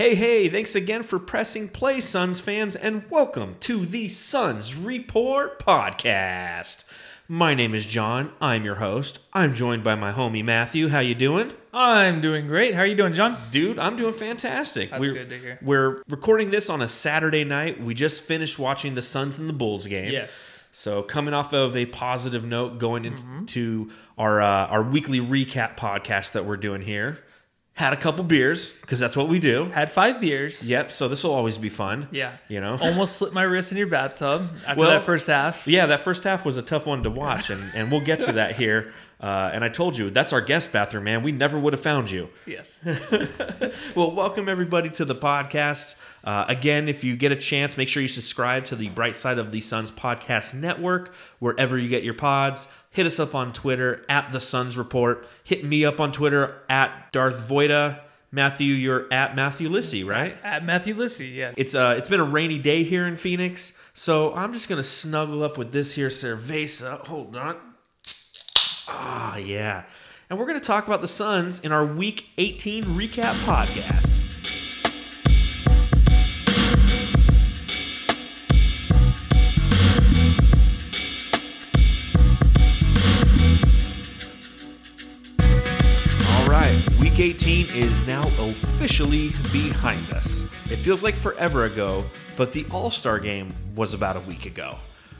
Hey, hey, thanks again for pressing play, Suns fans, and welcome to the Suns Report Podcast. My name is John. I'm your host. I'm joined by my homie Matthew. How you doing? I'm doing great. How are you doing, John? Dude, I'm doing fantastic. That's we're, good to hear. We're recording this on a Saturday night. We just finished watching the Suns and the Bulls game. Yes. So coming off of a positive note, going Mm-hmm. into our uh, our weekly recap podcast that we're doing here. Had a couple beers because that's what we do. Had five beers. Yep. So this will always be fun. Yeah. You know. Almost slipped my wrist in your bathtub after Well, that first half. Yeah, that first half was a tough one to watch, and, and we'll get to that here. Uh, and I told you that's our guest bathroom, man. We never would have found you. Yes. Well, welcome everybody to the podcast. Uh, again, if you get a chance, make sure you subscribe to the Bright Side of the Suns podcast network wherever you get your pods. Hit us up on Twitter at the Suns Report. Hit me up on Twitter at Darth Voida. Matthew, you're at Matthew Lissy, right? At Matthew Lissy, yeah. It's uh, it's been a rainy day here in Phoenix, so I'm just gonna snuggle up with this here cerveza. Hold on. Ah, yeah. And we're gonna talk about the Suns in our Week 18 recap podcast. Week 18 is now officially behind us. It feels like forever ago, but the All Star game was about a week ago.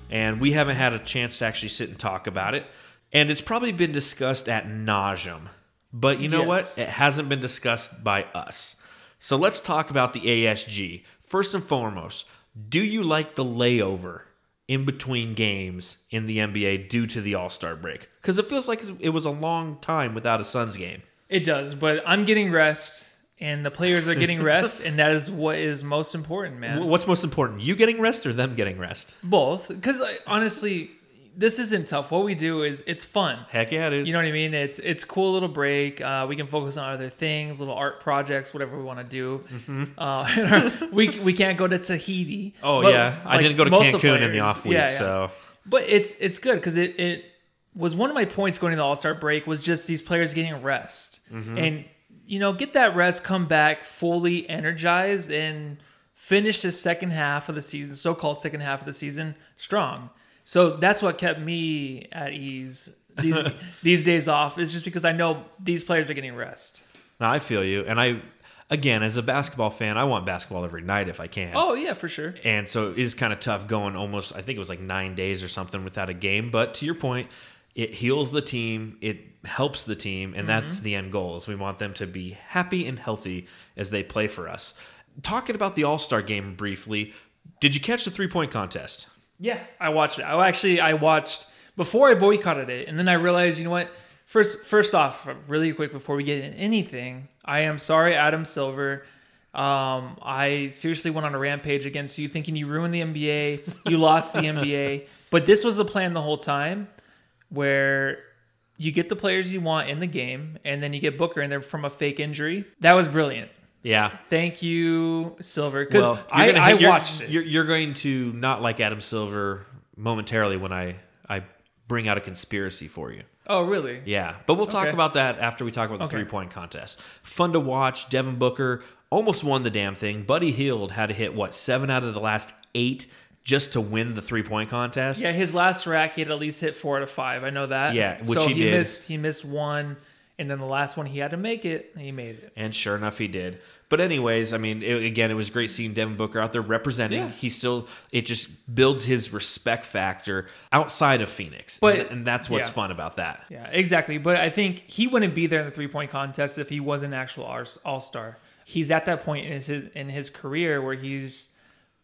And we haven't had a chance to actually sit and talk about it. And it's probably been discussed at nauseum. But you know what? It hasn't been discussed by us. So let's talk about the ASG. First and foremost, do you like the layover in between games in the NBA due to the All Star break? Because it feels like it was a long time without a Suns game. It does, but I'm getting rest and the players are getting rest, and that is what is most important, man. What's most important, you getting rest or them getting rest? Both. Because honestly, this isn't tough. What we do is it's fun. Heck yeah, it is. You know what I mean? It's it's cool little break. Uh, we can focus on other things, little art projects, whatever we want to do. Uh, we we can't go to Tahiti. Mm-hmm. oh yeah, I didn't go to Cancun in the off week, yeah, yeah. so But it's it's good because it it was one of my points going into the All Star break was just these players getting rest Mm-hmm. and you know get that rest, come back fully energized and finish the second half of the season, so called second half of the season strong. So that's what kept me at ease these these days off is just because I know these players are getting rest. Now I feel you. And I, again, as a basketball fan, I want basketball every night if I can. Oh yeah, for sure. And so it is kind of tough going almost, I think it was like nine days or something without a game. But to your point, it heals the team, it helps the team, and that's the end goal is we want them to be happy and healthy as they play for us. Talking about the All Star game briefly, did you catch the three point contest? Yeah, I watched it. I actually I watched before I boycotted it, and then I realized, you know what? First, first off, really quick before we get in anything, I am sorry, Adam Silver. Um, I seriously went on a rampage against you, thinking you ruined the NBA, you lost the NBA, but this was a plan the whole time, where you get the players you want in the game, and then you get Booker in there from a fake injury. That was brilliant. Yeah. Thank you, Silver, because you're I, I you're- watched it. You're, you're going to not like Adam Silver momentarily when I, I bring out a conspiracy for you. oh, really? Yeah, but we'll talk Okay. about that after we talk about the Okay. three point contest. Fun to watch. Devin Booker almost won the damn thing. Buddy Hield had to hit what seven out of the last eight just to win the three point contest. Yeah, his last rack he had at least hit four out of five. I know that. Yeah, which so he did. missed. He missed one, and then the last one he had to make it, and he made it. And sure enough, he did. But anyways, I mean, it, again, it was great seeing Devin Booker out there representing. Yeah. He still, it just builds his respect factor outside of Phoenix, But- and, and that's what's yeah. fun about that. Yeah, exactly. But I think he wouldn't be there in the three point contest if he was an actual All Star. He's at that point in his in his career where he's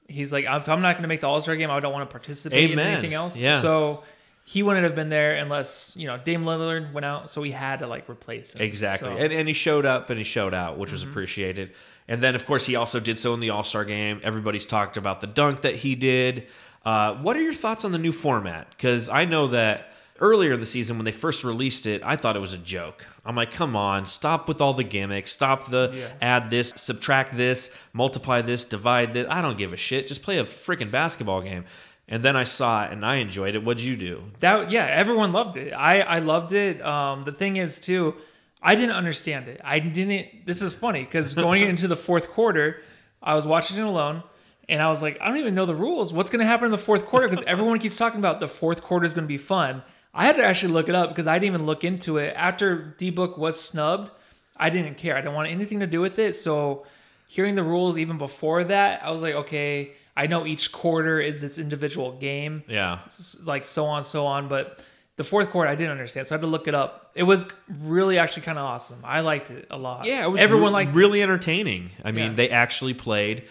he's like, if I'm not going to make the All Star game, I don't want to participate Amen. in anything else. Yeah. So he wouldn't have been there unless you know Dame Lillard went out, so he had to like replace him. Exactly. So- Mm-hmm. And, and he showed up and he showed out, which was appreciated. And then, of course, he also did so in the All Star game. Everybody's talked about the dunk that he did. Uh, what are your thoughts on the new format? Because I know that earlier in the season, when they first released it, I thought it was a joke. I'm like, come on, stop with all the gimmicks. Stop the Yeah. add this, subtract this, multiply this, divide this. I don't give a shit. Just play a freaking basketball game. And then I saw it and I enjoyed it. What'd you do? That yeah, everyone loved it. I I loved it. Um, the thing is too, I didn't understand it. I didn't. This is funny because going into the fourth quarter, I was watching it alone. And I was like, I don't even know the rules. What's going to happen in the fourth quarter? Because everyone keeps talking about the fourth quarter is going to be fun. I had to actually look it up because I didn't even look into it. After D Book was snubbed, I didn't care. I didn't want anything to do with it. So hearing the rules even before that, I was like, okay, I know each quarter is its individual game, Yeah. like so on, so on. But the fourth quarter, I didn't understand. So I had to look it up. It was really actually kind of awesome. I liked it a lot. Yeah, it was Everyone re- liked it. really entertaining. I mean, Yeah. they actually played,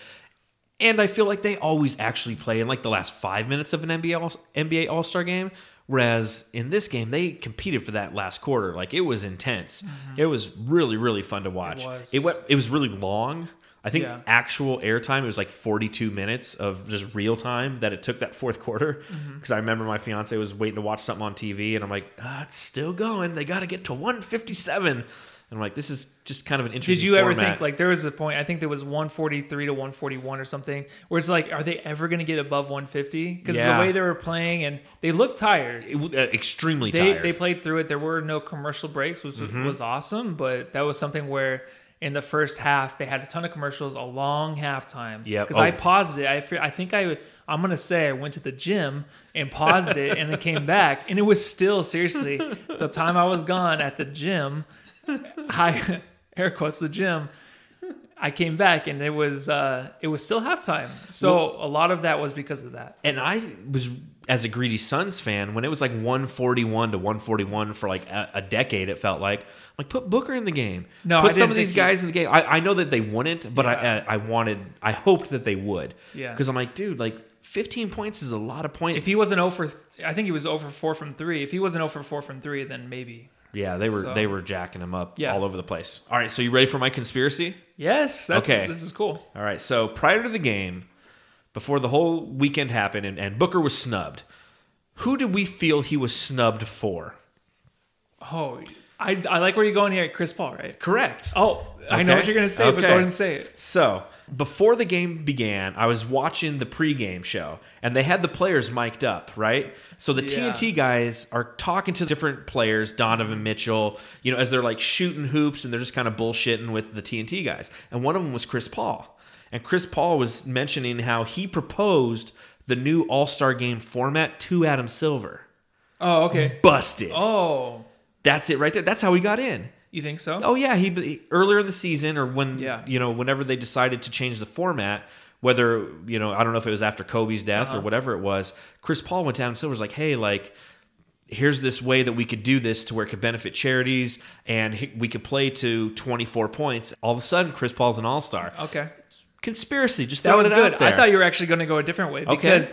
and I feel like they always actually play in like the last five minutes of an NBA All- NBA All Star game. Whereas in this game, they competed for that last quarter. Like it was intense. It was really really fun to watch. Mm-hmm. was. It went. It was really long. I think Yeah. actual airtime it was like 42 minutes of just real time that it took that fourth quarter. Mm-hmm. Because I remember my fiance was waiting to watch something on TV, and I'm like, ah, it's still going. They got to get to 157. And I'm like, this is just kind of an interesting. Did you ever format. think like there was a point? I think there was 143 to 141 or something, where it's like, are they ever going to get above 150? Because Yeah. the way they were playing and they looked tired. It uh, extremely They tired. Mm-hmm. they played through it. There were no commercial breaks, which was, was awesome. But that was something where in the first half they had a ton of commercials, a long halftime. Yeah, Because I Oh. paused it. I I think I I'm gonna say I went to the gym and paused it and then came back and it was still seriously the time I was gone at the gym. I air quotes the gym. I came back and it was uh, it was still halftime. So a lot of that was because of that. and I was as a greedy Suns fan when it was like 141 to 141 for like a, a decade. It felt like like put Booker in the game. No, put some of these you- guys in the game. I, I know that they wouldn't, but Yeah. I, I I wanted I hoped that they would. Yeah. Because I'm like, dude, like 15 points is a lot of points. If he wasn't over, I think he was over four from three. If he wasn't over four from three, then maybe. Yeah, they were So- they were jacking him up Yeah. all over the place. All right, so you ready for my conspiracy? Yes. That's, Okay. This is cool. All right. So prior to the game, before the whole weekend happened and, and Booker was snubbed, who did we feel he was snubbed for? Oh, I, I like where you're going here, Chris Paul, right? Correct. Oh, I know what you're gonna say, but go ahead and say it. So before the game began, I was watching the pregame show and they had the players mic'd up, right? So the Yeah. TNT guys are talking to different players, Donovan Mitchell, you know, as they're like shooting hoops and they're just kind of bullshitting with the TNT guys. And one of them was Chris Paul. And Chris Paul was mentioning how he proposed the new All Star game format to Adam Silver. Oh, okay. Busted. Oh, That's it right there. That's how he got in. You think so? Oh yeah, he, he earlier in the season or when Yeah. you know whenever they decided to change the format, whether you know I don't know if it was after Kobe's death Uh-huh. or whatever it was. Chris Paul went to down. Silver's like, hey, like here's this way that we could do this to where it could benefit charities and we could play to 24 points. All of a sudden, Chris Paul's an all star. Okay. Conspiracy, just That was good. I thought you were actually going to go a different way Okay. because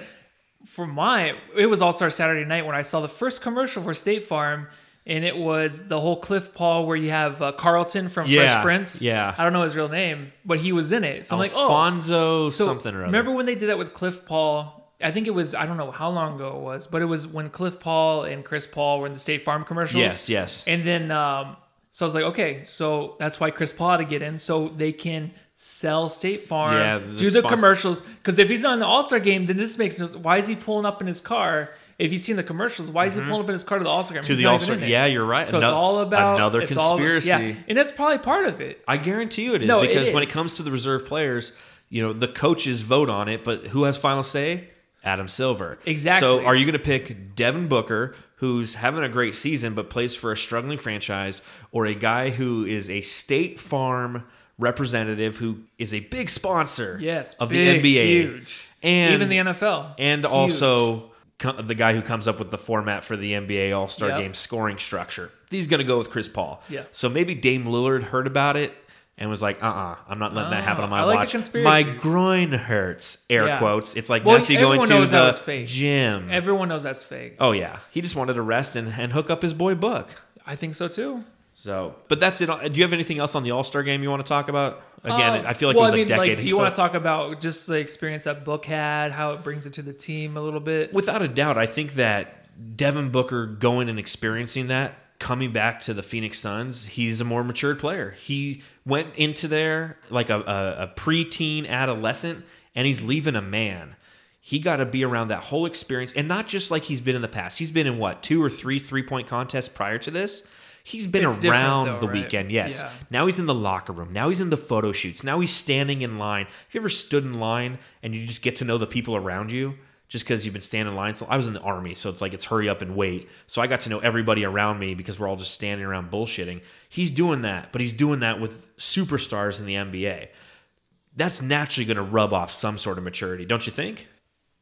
for my, it was All Star Saturday night when I saw the first commercial for State Farm, and it was the whole Cliff Paul where you have uh, Carlton from Yeah, Fresh Prince. yeah. I don't know his real name, but he was in it. So I'm like, oh, Alfonso so something or other. Remember when they did that with Cliff Paul? I think it was I don't know how long ago it was, but it was when Cliff Paul and Chris Paul were in the State Farm commercials. Yes, yes. And then um, so I was like, okay, so that's why Chris Paul had to get in, so they can sell State Farm, Yeah, the do the sponsor- commercials. Because if he's not in the All Star game, then this makes no. Why is he pulling up in his car? If you've seen the commercials, why is he pulling up in his car to the All Star game? Mm-hmm. To He's the All Star, yeah, you're right. So it's all about another it's all- conspiracy. yeah, and that's probably part of it. I guarantee you it is No, it because when it comes to the reserve players, you know, the coaches vote on it, but who has final say? Adam Silver. Exactly. So are you going to pick Devin Booker, who's having a great season but plays for a struggling franchise, or a guy who is a State Farm representative who is a big sponsor Yes, of big, the NBA huge, and even the NFL, and Huge. also the guy who comes up with the format for the NBA All Star Yep. Game scoring structure. He's going to go with Chris Paul. Yeah. So maybe Dame Lillard heard about it and was like, "Uh, uh-uh, uh, i am not letting that happen on Ah, my I like watch. my groin hurts." Air Yeah. quotes. It's like Well, Matthew going to the fake. gym. Everyone knows that's fake. oh yeah, he just wanted to rest and, and hook up his boy Book. I think so too. So, but that's it. Do you have anything else on the All Star game you want to talk about? Again, Uh, I feel like well, it was I mean, a decade like, do you ago. want to talk about just the experience that Book had, how it brings it to the team a little bit? Without a doubt, I think that Devin Booker going and experiencing that, coming back to the Phoenix Suns, he's a more matured player. He went into there like a, a, a preteen adolescent, and he's leaving a man. He got to be around that whole experience, and not just like he's been in the past. He's been in what two or three three point contests prior to this. He's been It's around though, the right? weekend, yes. Yeah. Now he's in the locker room. Now he's in the photo shoots. Now he's standing in line. Have you ever stood in line and you just get to know the people around you just because you've been standing in line? So I was in the army, so it's like it's hurry up and wait. So I got to know everybody around me because we're all just standing around bullshitting. He's doing that, but he's doing that with superstars in the NBA. That's naturally going to rub off some sort of maturity, don't you think?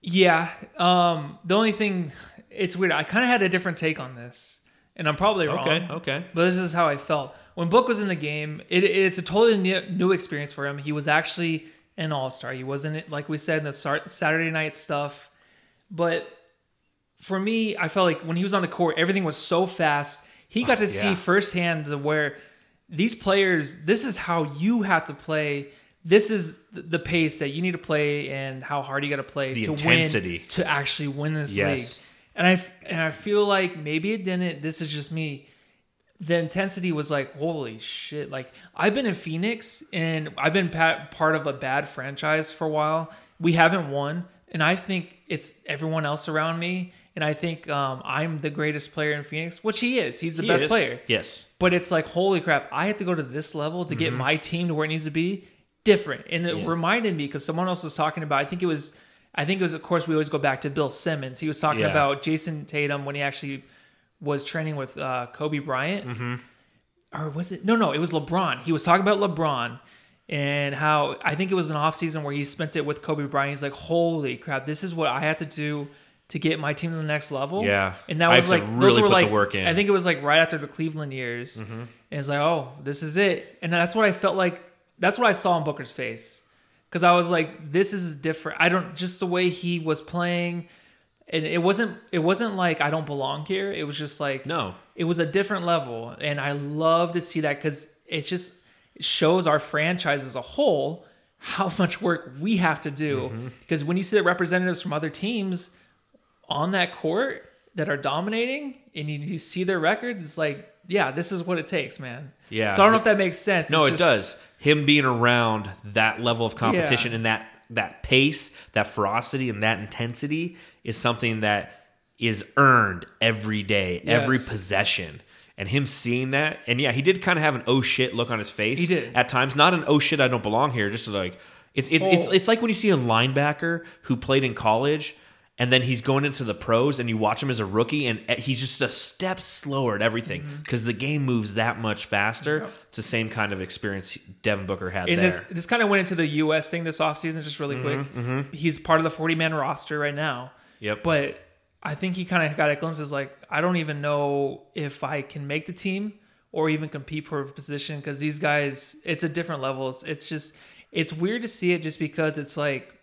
Yeah. Um, the only thing, it's weird. I kind of had a different take on this, and I'm probably wrong. Okay, okay. But this is how I felt when Book was in the game. It, it's a totally new, experience for him. He was actually an All Star. He wasn't like we said in the Saturday night stuff. But for me, I felt like when he was on the court, everything was so fast. He got to see firsthand where these players. This is how you have to play. This is the pace that you need to play, and how hard you got to play The to intensity. win to actually win this Yes. league. And I and I feel like maybe it didn't. This is just me the intensity was like holy shit like i've been in phoenix and i've been pa- part of a bad franchise for a while we haven't won and i think it's everyone else around me and i think um, i'm the greatest player in phoenix which he is he's the He best is. player Yes. but it's like holy crap i have to go to this level to get my team to where it needs to be different and it Mm-hmm. Yeah. reminded me because someone else was talking about i think it was i think it was of course we always go back to bill simmons he was talking Yeah. about jayson tatum when he actually was training with uh, kobe bryant Mm-hmm. or was it no no it was lebron he was talking about lebron and how i think it was an off season where he spent it with kobe bryant he's like holy crap this is what i have to do to get my team to the next level Yeah. and that was like those were put the like work in. Mm-hmm. i think it was like right after the cleveland years and it's like oh this is it and that's what i felt like that's what i saw in booker's face because i was like this is different i don't just the way he was playing and it wasn't it wasn't like i don't belong here it was just like No. it was a different level and i love to see that because it just shows our franchise as a whole how much work we have to do Mm-hmm. because when you see the representatives from other teams on that court that are dominating and you, you see their records it's like yeah this is what it takes man Yeah. so i don't know if that makes sense No, It's it just- does. Him being around that level of competition Yeah. and that that pace, that ferocity, and that intensity is something that is earned every day, every possession. And him seeing that, and yeah, he did kind of have an oh shit look on his face. He did. at times, not an oh shit I don't belong here, just like it's it's it's, Oh. it's like when you see a linebacker who played in college. And then he's going into the pros, and you watch him as a rookie, and eh, he's just a step slower at everything Mm-hmm. because the game moves that much faster. It's the same kind of experience Devin Booker had and there. this this kind of went into the us thing this offseason just really Mm-hmm, quick he's part of the 40 man roster right now Yep. but I think he kind of got a glimpse as like I don't even know if I can make the team or even compete for a position because these guys it's a different level. It's, it's just it's weird to see it just because it's like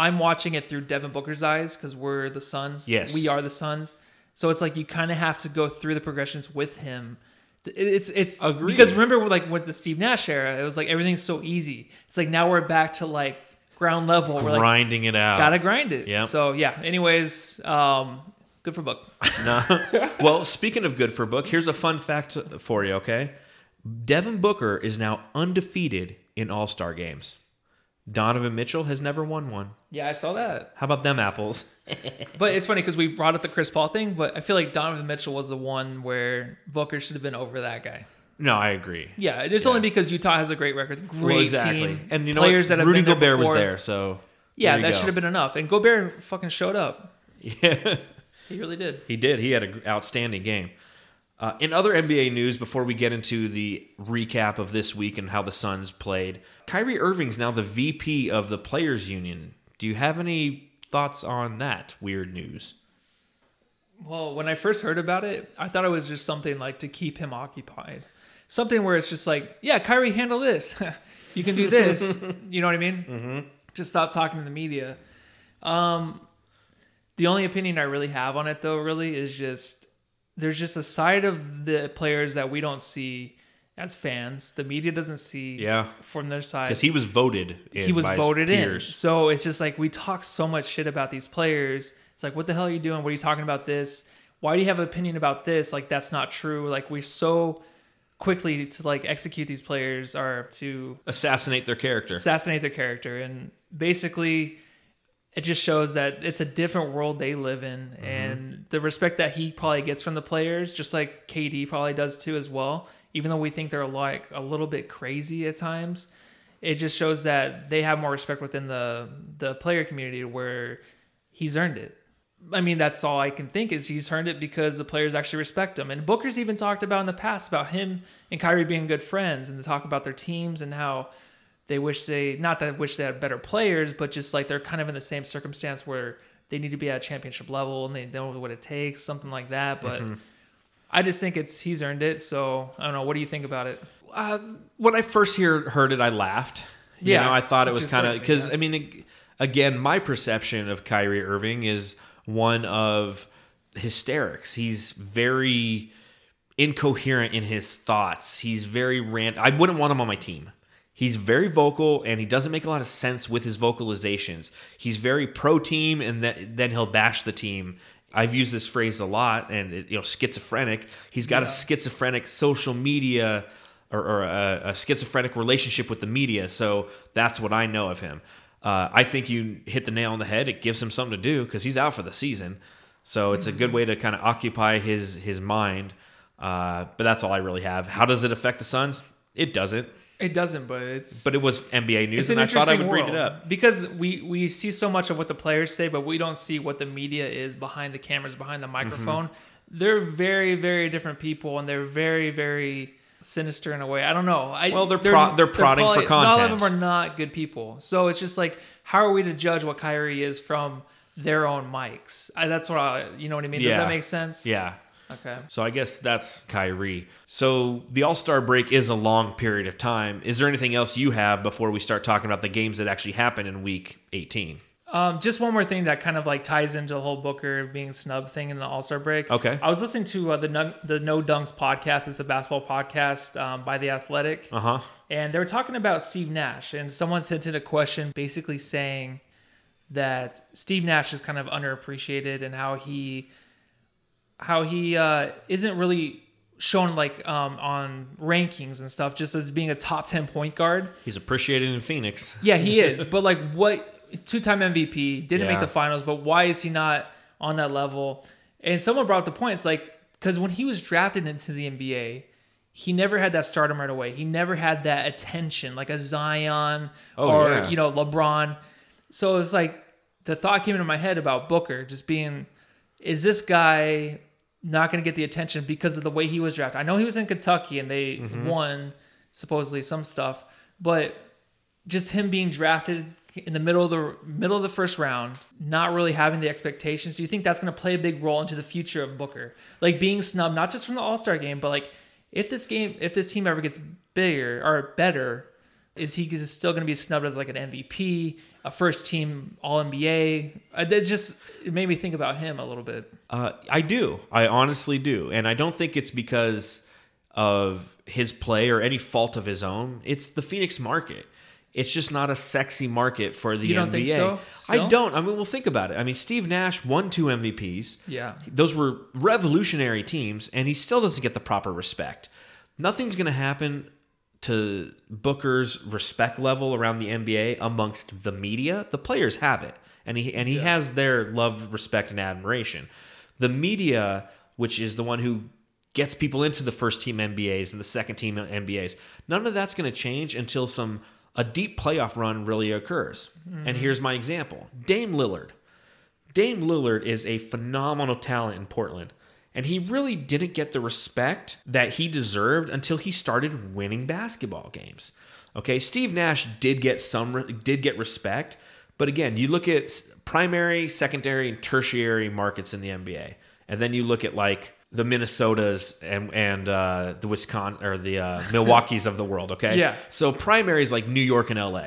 I'm watching it through Devin Booker's eyes because we're the Suns. Yes. we are the Suns. So it's like you kind of have to go through the progressions with him. It's it's Agreed. because remember like with the Steve Nash era, it was like everything's so easy. It's like now we're back to like ground level. We're like grinding it out. gotta grind it. Yep. So yeah. Anyways, um, good for Book. No. well, speaking of good for book, here's a fun fact for you. Okay, Devin Booker is now undefeated in All Star games. Donovan Mitchell has never won one. Yeah, I saw that. How about them apples? But it's funny because we brought up the Chris Paul thing, but I feel like Donovan Mitchell was the one where Booker should have been over that guy. No, I agree. Yeah, it's only because Utah has a great record, great well, exactly. team, And you know players what? that have Rudy been there Gobert was there, so Yeah, that go. should have been enough. And Gobert fucking showed up. Yeah. He really did. He did. He had an outstanding game. Uh, in other NBA news, before we get into the recap of this week and how the Suns played, Kyrie Irving's now the VP of the Players Union. Do you have any thoughts on that weird news? Well, when I first heard about it, I thought it was just something like to keep him occupied. Something where it's just like, yeah, Kyrie, handle this. you can do this. you know what I mean? Mm-hmm. Just stop talking to the media. Um, the only opinion I really have on it, though, really, is just there's just a side of the players that we don't see as fans. The media doesn't see Yeah. from their side Because he was voted. In he was voted in. So it's just like we talk so much shit about these players. It's like, what the hell are you doing? What are you talking about this? Why do you have an opinion about this? Like that's not true. Like we're so quickly to like execute these players or to Assassinate their character. assassinate their character. And basically it just shows that it's a different world they live in, mm-hmm. and the respect that he probably gets from the players, just like KD probably does too as well. Even though we think they're like a little bit crazy at times, it just shows that they have more respect within the the player community where he's earned it. I mean, that's all I can think is he's earned it because the players actually respect him. And Booker's even talked about in the past about him and Kyrie being good friends and to talk about their teams and how they wish they not that wish they had better players, but just like they're kind of in the same circumstance where they need to be at a championship level and they don't know what it takes, something like that. But I just think it's he's earned it. So I don't know. What do you think about it? Uh, when I first hear, heard it, I laughed. You Yeah, know, I thought it was kind of because. I mean, ag- again, my perception of Kyrie Irving is one of hysterics. He's very incoherent in his thoughts. He's very rant. I wouldn't want him on my team. He's very vocal and he doesn't make a lot of sense with his vocalizations. He's very pro team and that, then he'll bash the team. I've used this phrase a lot and it, you know schizophrenic. He's got a schizophrenic social media or, or a, a schizophrenic relationship with the media. So that's what I know of him. Uh, I think you hit the nail on the head. It gives him something to do because he's out for the season. So it's a good way to kind of occupy his his mind. Uh, but that's all I really have. How does it affect the Suns? It doesn't. It doesn't, but it's But it was NBA news, an and I thought I would read it up. because we we see so much of what the players say, but we don't see what the media is behind the cameras, behind the Mm-hmm. microphone. They're very very different people, and they're very very sinister in a way. I don't know. I, Well, they're pro- they're prodding for Not all of them are not good people. So it's just like, how are we to judge what Kyrie is from their own mics? I, that's what I, you know what I mean. Does that make sense? Yeah. Okay. So I guess that's Kyrie. So the All Star break is a long period of time. Is there anything else you have before we start talking about the games that actually happen in Week 18? Um, just one more thing that kind of like ties into the whole Booker being snub thing in the All Star break. Okay. I was listening to uh, the no, the No Dunks podcast. It's a basketball podcast um, by the Athletic, Uh huh. and they were talking about Steve Nash. And someone sent in a question, basically saying that Steve Nash is kind of underappreciated and how he how he uh, isn't really shown like um, on rankings and stuff, just as being a top ten point guard. He's appreciated in Phoenix. Yeah, he is. but like, what two-time MVP didn't Yeah. make the finals, but why is he not on that level? And someone brought up the point. It's like because when he was drafted into the NBA, he never had that stardom right away. He never had that attention like a Zion Oh, or yeah. you know LeBron. So it's like the thought came into my head about Booker just being, is this guy not going to get the attention because of the way he was drafted? I know he was in Kentucky and they Mm-hmm. won supposedly some stuff, but just him being drafted in the middle of the middle of the first round, not really having the expectations. Do you think that's going to play a big role into the future of Booker? Like being snubbed not just from the All Star game, but like if this game, if this team ever gets bigger or better, is he still going to be snubbed as like an MVP, a first team All NBA? It just it made me think about him a little bit. Uh, I do. I honestly do. And I don't think it's because of his play or any fault of his own. It's the Phoenix market. It's just not a sexy market for the You don't NBA. think so? I don't. I mean, well, think about it. I mean, Steve Nash won two MVPs. Yeah. Those were revolutionary teams, and he still doesn't get the proper respect. Nothing's going to happen to Booker's respect level around the NBA amongst the media. The players have it, and he and he has their love, respect, and admiration. The media, which is the one who gets people into the first team NBAs and the second team NBAs, none of that's going to change until some a deep playoff run really occurs. And mm-hmm. here's my example: Dame Lillard. Dame Lillard is a phenomenal talent in Portland. And he really didn't get the respect that he deserved until he started winning basketball games. Okay, Steve Nash did get some did get respect, but again, you look at primary, secondary, and tertiary markets in the NBA, and then you look at like the Minnesotas and and uh, the Wisconsin or the uh, Milwaukee's of the world. Okay, Yeah. So primary is like New York and LA.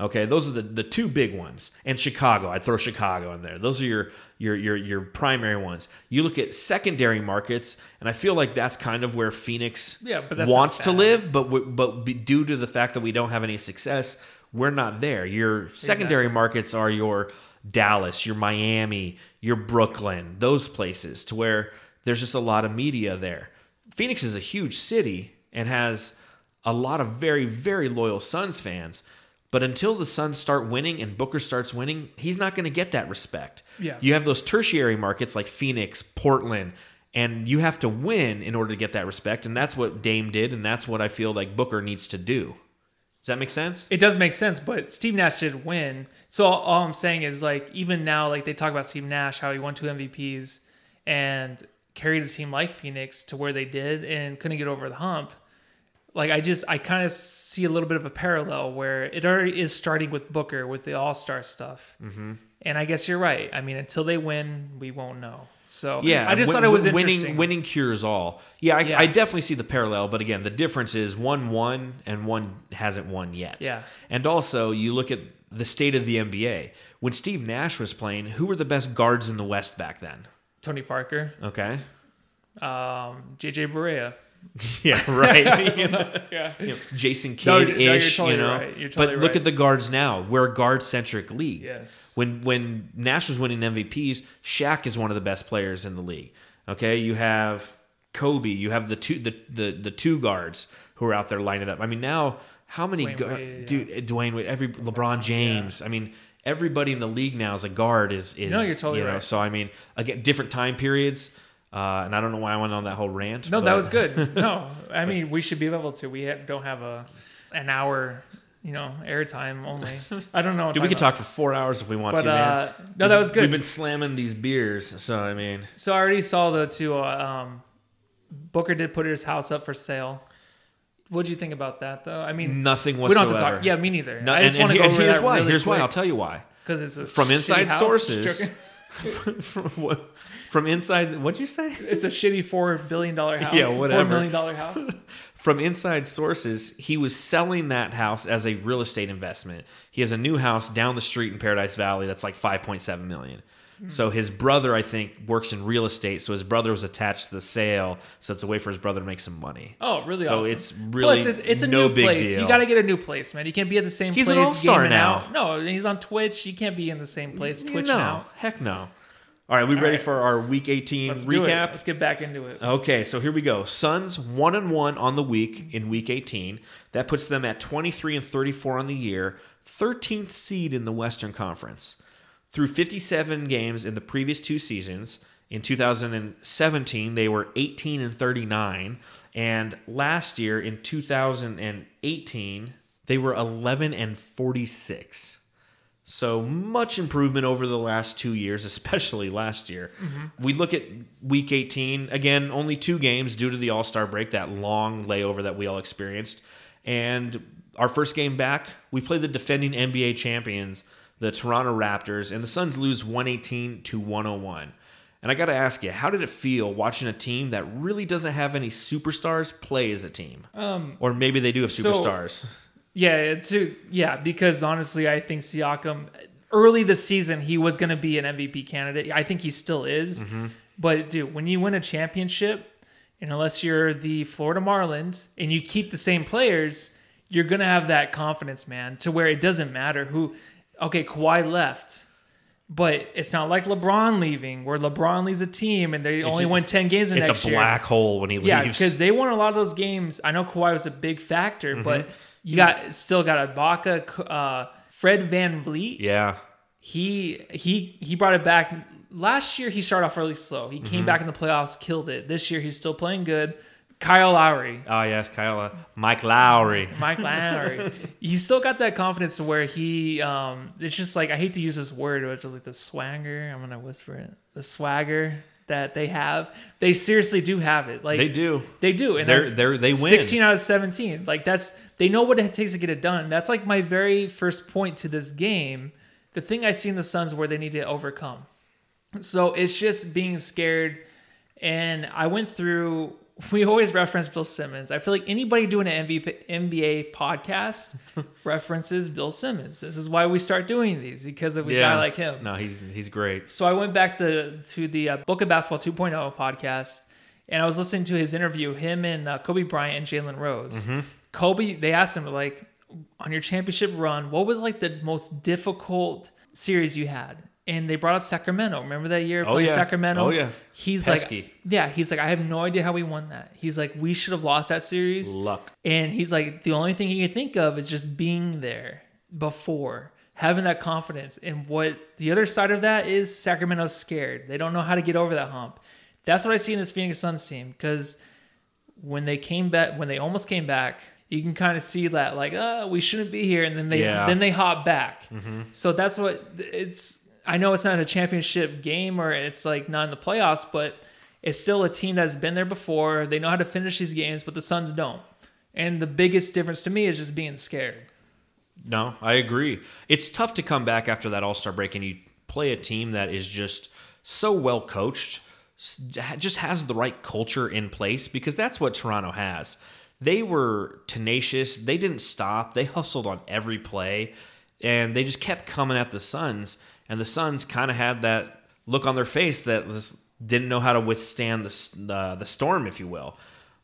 Okay, those are the, the two big ones, and Chicago. I'd throw Chicago in there. Those are your your your your primary ones. You look at secondary markets, and I feel like that's kind of where Phoenix Yeah, but wants to live. But we, but due to the fact that we don't have any success, we're not there. Your secondary markets are your Dallas, your Miami, your Brooklyn, those places to where there's just a lot of media there. Phoenix is a huge city and has a lot of very very loyal Suns fans. But until the Suns start winning and Booker starts winning, he's not going to get that respect. Yeah. You have those tertiary markets like Phoenix, Portland, and you have to win in order to get that respect. And that's what Dame did, and that's what I feel like Booker needs to do. Does that make sense? It does make sense, but Steve Nash did win. So all, all I'm saying is like even now, like they talk about Steve Nash, how he won two MVPs and carried a team like Phoenix to where they did and couldn't get over the hump. Like I just I kind of see a little bit of a parallel where it already is starting with Booker with the All Star stuff. Mm-hmm. And I guess you're right. I mean, until they win, we won't know. So Yeah, I just win- thought it was winning. Winning cures all. Yeah I, Yeah. I definitely see the parallel, but again, the difference is one won and one hasn't won yet. Yeah. and also you look at the state of the NBA when Steve Nash was playing. Who were the best guards in the West back then? Tony Parker, Okay, um, JJ Barea. yeah, right. you know, Yeah. you know, Jason No, Kidd no, you're ish, totally you know. right. Totally but look right. at the guards now. We're a guard centric league. Yes. When when Nash was winning MVPs, Shaq is one of the best players in the league. Okay, you have Kobe, you have the two the the, the two guards who are out there lining up. I mean, now how many Dwyane Wade, yeah. dude eh, Dwyane Wade, every LeBron James. I mean, everybody in the league now is a guard is is No, you're totally you know, right. So I mean, again, different time periods. Uh, and I don't know why I went on that whole rant. No, that was good. No, I mean we should be able to. We don't have a an hour, you know, airtime only. I don't know. what Dude, we could talking talk for four hours if we want about. to, But man. uh, no, that was good. We've been slamming these beers, so I mean, So I already saw the two. Uh, um, Booker did put his house up for sale. What do you think about that, though? I mean, nothing we don't have to talk. Yeah, me neither. No, I just and, want to go over here's that why. really here's why. I'll tell you why. because it's a From inside sources. From what? From inside, what'd you say? It's a shitty four billion dollar house. Yeah, whatever. million dollar house. From inside sources, he was selling that house as a real estate investment. He has a new house down the street in Paradise Valley that's like 5.7 million. Hmm. So his brother, I think, works in real estate. So his brother was attached to the sale. So it's a way for his brother to make some money. Oh, really? So awesome. it's really Plus, it's, it's a no new big place. deal. You got to get a new place, man. You can't be at the same He's an place. all-star now. Out. No, he's on Twitch. You can't be in the same place. Twitch no, now. heck no. All right, we ready right. for our Week 18 Let's recap? Let's get back into it. Okay, so here we go. Suns one and one on the week in week 18. That puts them at 23 and 34 on the year, 13th seed in the Western Conference. Through 57 games in the previous two seasons, in 2017 they were 18 and 39, and last year in 2018 they were 11 and 46. So much improvement over the last two years, especially last year. We look at week 18, again, only two games due to the All Star break, that long layover that we all experienced. And our first game back, we play the defending NBA champions, the Toronto Raptors, and the Suns lose 118 to 101. And I got to ask you, how did it feel watching a team that really doesn't have any superstars play as a team? Um, Or maybe they do have so- superstars. Yeah, it's yeah. Because honestly, I think Siakam early this season he was going to be an MVP candidate. I think he still is. Mm-hmm. But dude, when you win a championship, and unless you're the Florida Marlins and you keep the same players, you're gonna have that confidence, man, to where it doesn't matter who. Okay, Kawhi left. But it's not like LeBron leaving, where LeBron leaves a team and they only a- win ten games the it's next a year. black hole when he leaves. Yeah, because they won a lot of those games. I know Kawhi was a big factor, Mm-hmm. but you got still got Ibaka, uh, Fred VanVleet. yeah. He he he brought it back. Last year he started off really slow. He Mm-hmm. came back in the playoffs, killed it. This year he's still playing good. Kyle Lowry, Oh yes, Kyle, uh, Mike Lowry. Mike Lowry. he's still got that confidence to where he um it's just like I hate to use this word, but it's just like the swagger. I'm gonna whisper it. The swagger that they have. They seriously do have it. Like They do. They do. And They're they're they win. 16 out of 17. Like that's they know what it takes to get it done. That's like my very first point to this game. The thing I see in the Suns where they need to overcome. So it's just being scared. And I went through. We always reference Bill Simmons. I feel like anybody doing an MVP, NBA podcast references Bill Simmons. This is why we start doing these because of a guy like him. No, he's he's great. So I went back to to the uh, Book of Basketball 2.0 podcast, and I was listening to his interview, him and uh, Kobe Bryant and Jalen Rose. Mm-hmm. Kobe, they asked him like, on your championship run, what was like the most difficult series you had? And they brought up Sacramento. Remember that year Oh, playing yeah. Sacramento? Oh, yeah. He's Pesky. like, yeah, he's like, I have no idea how we won that. He's like, we should have lost that series. Luck. And he's like, the only thing he can think of is just being there. before. Having that confidence. And what the other side of that is Sacramento's scared. They don't know how to get over that hump. That's what I see in this Phoenix Suns team because when they came back, when they almost came back, you can kind of see that like, uh, we shouldn't be here, and then they Yeah. then they hop back. So that's what it's. I know it's not a championship game or it's like not in the playoffs, but it's still a team that's been there before. They know how to finish these games, but the Suns don't. And the biggest difference to me is just being scared. No, I agree. It's tough to come back after that All Star break and you play a team that is just so well coached, just has the right culture in place because that's what Toronto has. They were tenacious. They didn't stop. They hustled on every play, and they just kept coming at the Suns. And the Suns kind of had that look on their face that just didn't know how to withstand the s- the, storm, if you will.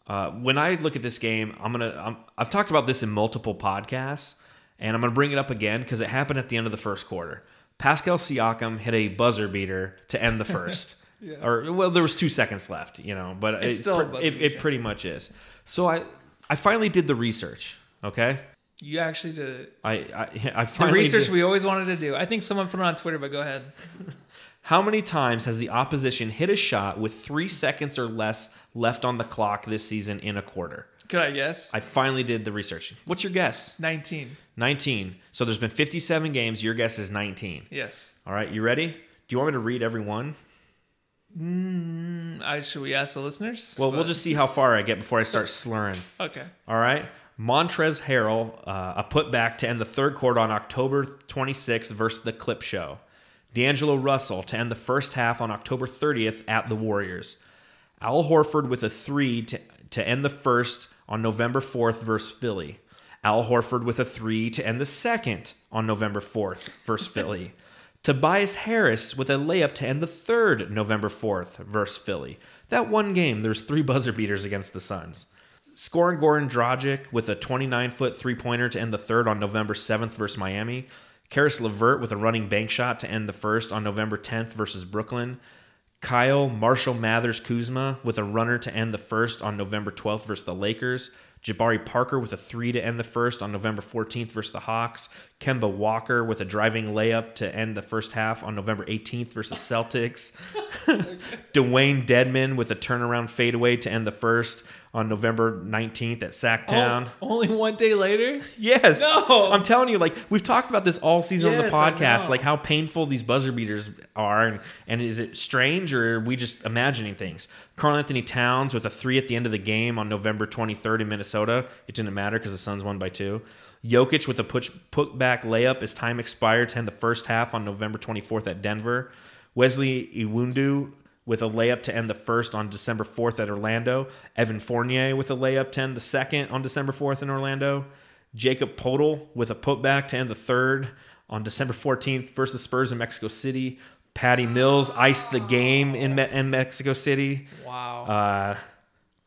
Uh, when I look at this game, I'm gonna. I'm, I've talked about this in multiple podcasts, and I'm gonna bring it up again because it happened at the end of the first quarter. Pascal Siakam hit a buzzer beater to end the first, yeah. or well, there was two seconds left, you know, but It's it, still it, beater. it pretty much is. So I, I finally did the research. Okay, You actually did it. I, I, I The finally research did- we always wanted to do. I think someone put it on Twitter, but go ahead. How many times has the opposition hit a shot with three seconds or less left on the clock this season in a quarter? Could I guess? I finally did the research. What's your guess? 19. 19. So there's been 57 games. Your guess is 19. Yes. All right, you ready? Do you want me to read every one? Mm, I, should we ask the listeners? Well, we'll just see how far I get before I start slurring. Okay. All right. Montrezl Harrell, uh, a putback to end the third quarter on October 26th versus the Clip Show. D'Angelo Russell to end the first half on October 30th at the Warriors. Al Horford with a three to, to end the first on November 4th versus Philly. Al Horford with a three to end the second on November 4th versus Philly. Tobias Harris with a layup to end the third November 4th versus Philly. That one game, there's three buzzer beaters against the Suns. Scoring Goran Dragic with a 29 foot three pointer to end the third on November 7th versus Miami. Caris LeVert with a running bank shot to end the first on November 10th versus Brooklyn. Kyle Marshall Mathers Kuzma with a runner to end the first on November 12th versus the Lakers. Jabari Parker with a three to end the first on November 14th versus the Hawks. Kemba Walker with a driving layup to end the first half on November 18th versus the Celtics. Dewayne Dedmon with a turnaround fadeaway to end the first on November 19th at Sacktown. Oh, only one day later? Yes. No. I'm telling you, like we've talked about this all season Yes, on the podcast, like how painful these buzzer beaters are, and, and is it strange or are we just imagining things? Karl Anthony Towns with a three at the end of the game on November 23rd in Minnesota. It didn't matter because the Suns won by two. Jokic with a push put back layup as time expired to end the first half on November 24th at Denver. Wesley Iwundu with a layup to end the first on December 4th at Orlando. Evan Fournier with a layup to end the second on December 4th in Orlando. Jakob Poeltl with a putback to end the third on December 14th versus Spurs in Mexico City. Patty Mills iced the game in, Me- in Mexico City. Wow. Uh,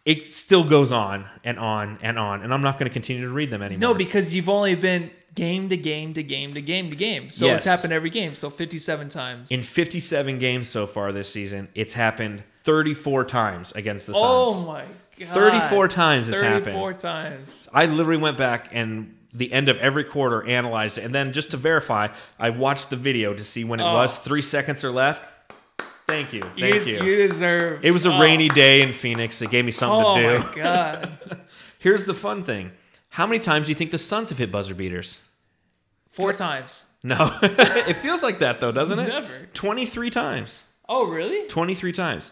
it still goes on and on and on, and I'm not going to continue to read them anymore. no, because you've only been game to game to game to game to game. So Yes. it's happened every game. So 57 times. in 57 games so far this season, it's happened 34 times against the oh Suns. Oh my god. 34 times it's 34 happened. times. I literally went back and the end of every quarter analyzed it, and then just to verify, I watched the video to see when it Oh. was three seconds or left. Thank you, thank you. You deserve. It was a oh. rainy day in Phoenix. It gave me something Oh to do. Oh my god. Here's the fun thing: How many times do you think the Suns have hit buzzer beaters? Four times. No, it feels like that though, doesn't it? Never. 23 times. Oh really? 23 times.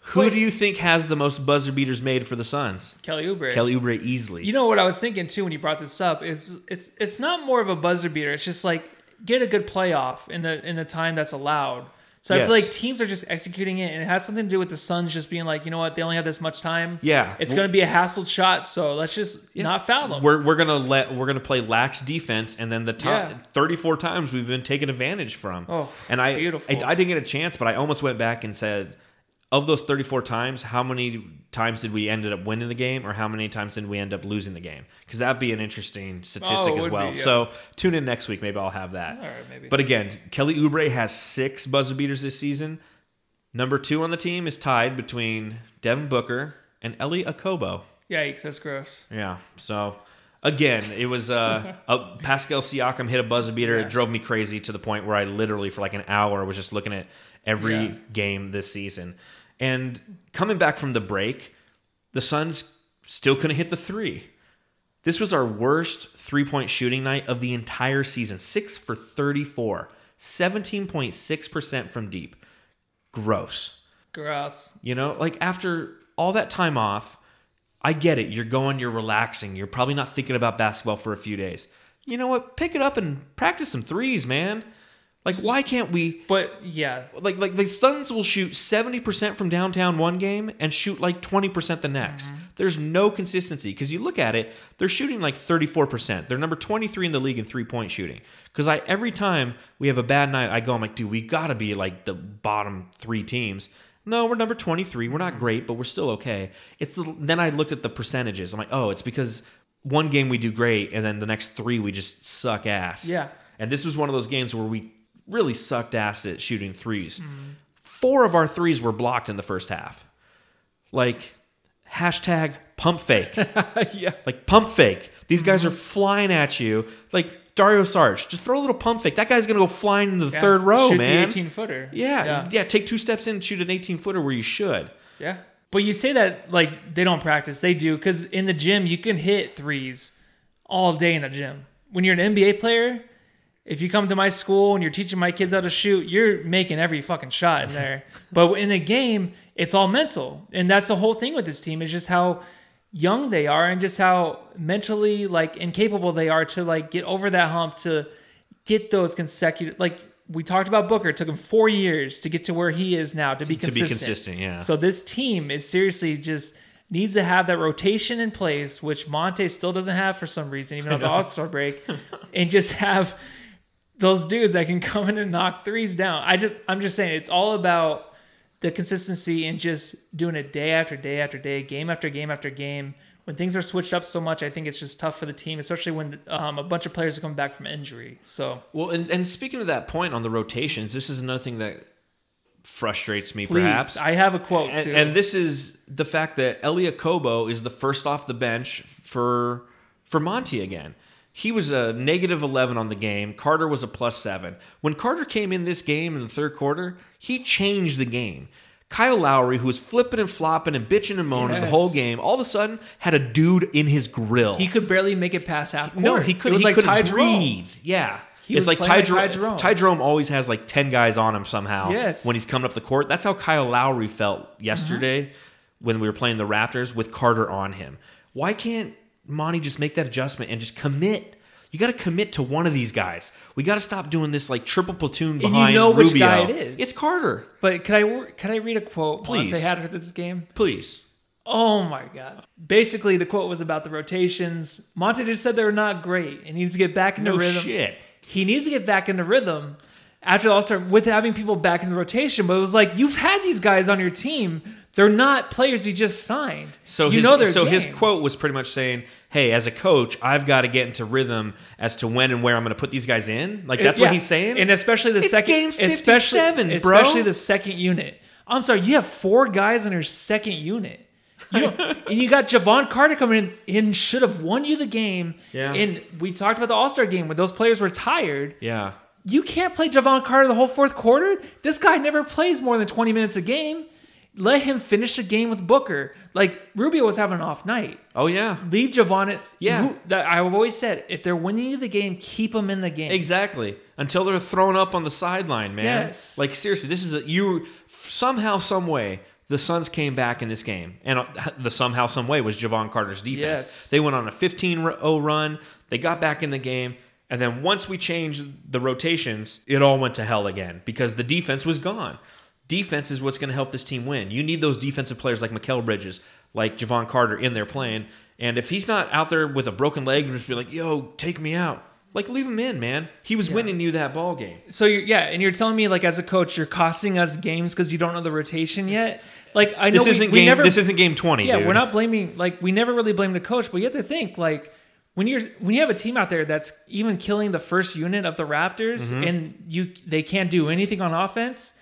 Who Wait. do you think has the most buzzer beaters made for the Suns? Kelly Oubre. Kelly Oubre easily. You know what I was thinking too when you brought this up is it's it's not more of a buzzer beater. It's just like get a good playoff in the in the time that's allowed. So I feel like teams are just executing it, and it has something to do with the Suns just being like, you know what, they only have this much time. Yeah. it's going to be a hassled shot, so let's just not foul them. we're, we're gonna let we're gonna play lax defense, and then the top Yeah. 34 times we've been taken advantage from. Oh, and I, beautiful. I I didn't get a chance, but I almost went back and said, of those 34 times, how many times did we ended up winning the game, or how many times did we end up losing the game? Because that'd be an interesting statistic Oh, as well. be, yeah. So tune in next week, maybe I'll have that. All right, maybe. But again, Kelly Oubre has six buzzer beaters this season. Number two on the team is tied between Devin Booker and Elie Okobo. Yikes, that's gross. Yeah. So Again, it was uh, a Pascal Siakam hit a buzzer beater. Yeah. It drove me crazy to the point where I literally, for like an hour, was just looking at every Yeah. game this season. And coming back from the break, the Suns still couldn't hit the three. This was our worst three point shooting night of the entire season. Six for 34, 17.6% from deep. Gross. Gross. You know, like after all that time off, I get it. You're going, you're relaxing. You're probably not thinking about basketball for a few days. You know what? Pick it up and practice some threes, man. Like, why can't we? But yeah, Like, like the Suns will shoot 70% from downtown one game and shoot like 20% the next. Mm-hmm. There's no consistency because you look at it, they're shooting like 34%. They're number 23 in the league in three point shooting. Because I every time we have a bad night, I go, I'm like, dude, we got to be like the bottom three teams. No, we're number 23. We're not mm-hmm. great, but we're still okay. It's the, then I looked at the percentages. I'm like, oh, it's because one game we do great, and then the next three we just suck ass. Yeah. And this was one of those games where we really sucked ass at shooting 3s Mm-hmm. Four of our threes were blocked in the first half. Like hashtag pump fake. yeah. like pump fake. These guys are flying at you. Like Dario Saric, just throw a little pump fake. That guy's gonna go flying in the Yeah. third row, Shoot man. 18 footer. yeah, yeah. yeah, Take two steps in, and shoot an 18 footer where you should. Yeah. But you say that like they don't practice. They do because in the gym you can hit threes all day in the gym. When you're an NBA player, if you come to my school and you're teaching my kids how to shoot, you're making every fucking shot in there. but in a game, it's all mental, and that's the whole thing with this team is just how young they are and just how mentally like incapable they are to like get over that hump to get those consecutive like we talked about Booker. It took him four years to get to where he is now to be To be consistent. consistent, yeah. So this team is seriously just needs to have that rotation in place, which Monty still doesn't have for some reason, even on the All Star break, and just have those dudes that can come in and knock threes down. I just I'm just saying it's all about the consistency and just doing it day after day after day, game after game after game. When things are switched up so much, I think it's just tough for the team, especially when um, a bunch of players are coming back from injury. So Well, and, and speaking of that point on the rotations, this is another thing that frustrates me, please, perhaps. I have a quote and, too. and this is the fact that Elie Okobo is the first off the bench for for Monty again. He was a negative 11 on the game. Carter was a plus 7. When Carter came in this game in the third quarter, he changed the game. Kyle Lowry, who was flipping and flopping and bitching and moaning the whole game, all of a sudden had a dude in his grill. he could barely make it past half court. No, he couldn't. It was he like couldn't Ty Jerome. breathe. Yeah, He it's was like Ty, like Ty Jerome. Ty Jerome always has like ten guys on him somehow. Yes. when he's coming up the court. That's how Kyle Lowry felt yesterday Mm-hmm. when we were playing the Raptors with Carter on him. Why can't Monty just make that adjustment and just commit? You got to commit to one of these guys. We got to stop doing this like triple platoon And you behind know which guy it is. It's Carter. But could I could I read a quote Please. Monty had for this game? Please. Oh my god! Basically, the quote was about the rotations. Monty just said they're not great. and He needs to get back into No rhythm. shit. He needs to get back into rhythm after the All Star with having people back in the rotation. But it was like you've had these guys on your team. They're not players he just signed. So you his, know their so his quote was pretty much saying, "Hey, as a coach, I've got to get into rhythm as to when and where I'm going to put these guys in." Like that's Yeah. what he's saying. and especially the It's second, game especially 57, bro. especially the second unit. I'm sorry, you have four guys in your second unit. You know, and you got Jevon Carter coming in and should have won you the game. Yeah. And we talked about the All Star game when those players were tired. yeah, You can't play Jevon Carter the whole fourth quarter. This guy never plays more than 20 minutes a game. Let him finish the game with Booker. Like Rubio was having an off night. oh yeah, Leave Jevon. Yeah. Who- that I've always said, if they're winning you the game, keep them in the game. exactly. Until they're thrown up on the sideline, man. Yes. Like seriously, this is a, you somehow, some way. The Suns came back in this game, and uh, the somehow, some way was Jevon Carter's defense. Yes. They went on a 15-0 run. They got back in the game, and then once we changed the rotations, it all went to hell again because the defense was gone. Defense is what's going to help this team win. You need those defensive players like Mikal Bridges, like Jevon Carter in there playing. And if he's not out there with a broken leg, and just be like, "Yo, take me out." Like leave him in, man. He was winning you that ball game. So you're, yeah, and you're telling me like as a coach, you're costing us games because you don't know the rotation yet. Like I know This we, isn't we game. never, this isn't game twenty. yeah, dude. we're not blaming like we never really blame the coach, but you have to think like when you're when you have a team out there that's even killing the first unit of the Raptors Mm-hmm. and you they can't do anything on offense,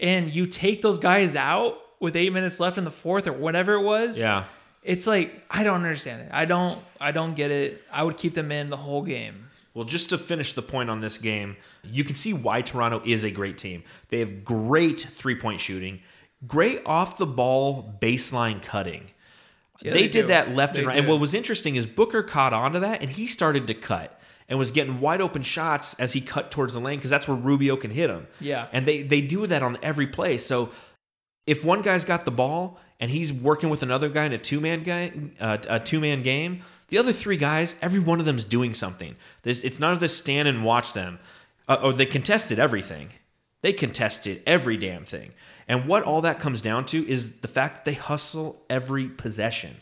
and you take those guys out with eight minutes left in the fourth or whatever it was. Yeah. It's like I don't understand it. I don't I don't get it. I would keep them in the whole game. Well, just to finish the point on this game, you can see why Toronto is a great team. They have great three point shooting, great off the ball baseline cutting. Yeah, they, they did do. that left They and right. And what was interesting is Booker caught onto that and he started to cut and was getting wide open shots as he cut towards the lane because that's where Rubio can hit him. Yeah. And they, they do that on every play. So if one guy's got the ball and he's working with another guy in a two man guy, uh, a two man game, the other three guys, every one of them's doing something. There's, it's not just stand and watch them. Uh, or they contested everything. They contested every damn thing. And what all that comes down to is the fact that they hustle every possession.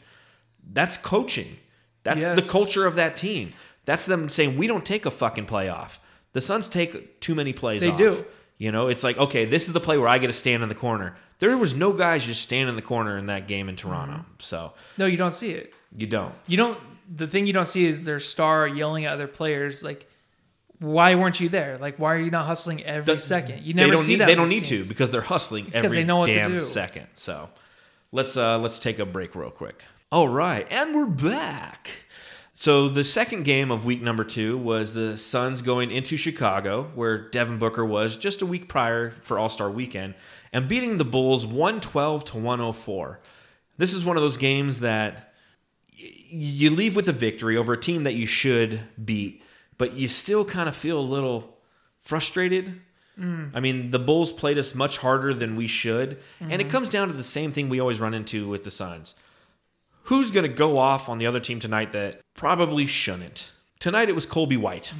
That's coaching. That's the culture of that team. That's them saying we don't take a fucking play off. The Suns take too many plays They off. do. You know, it's like, okay, this is the play where I get to stand in the corner. There was no guys just standing in the corner in that game in Toronto. Mm-hmm. So No, you don't see it. you don't. You don't. The thing you don't see is their star yelling at other players like, "Why weren't you there? Like, why are you not hustling every The- second? You never see need that. they don't need teams. to because they're hustling Because every they know what to damn do. second. So let's uh let's take a break real quick. All right, and we're back. So the second game of week number two was the Suns going into Chicago, where Devin Booker was just a week prior for All Star Weekend, and beating the Bulls one twelve to one hundred four. This is one of those games that y- you leave with a victory over a team that you should beat, but you still kind of feel a little frustrated. Mm. I mean, the Bulls played us much harder than we should, and it mm-hmm. comes down to the same thing we always run into with the Suns. Who's going to go off on the other team tonight that probably shouldn't? Tonight it was Colby White.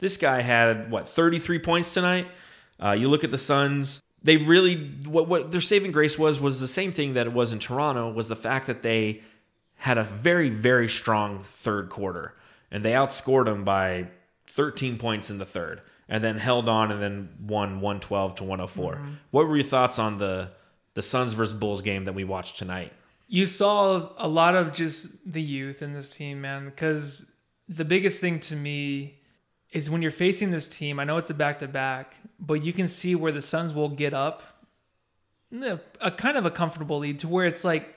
This guy had what 33 points tonight. Uh, you look at the Suns; they really what what their saving grace was was the same thing that it was in Toronto was the fact that they had a very very strong third quarter, and they outscored them by 13 points in the third, and then held on and then won 112 to 104. What were your thoughts on the the Suns versus Bulls game that we watched tonight? You saw a lot of just the youth in this team, man. Because the biggest thing to me is when you're facing this team. I know it's a back to back, but you can see where the Suns will get up, a, kind of a comfortable lead to where it's like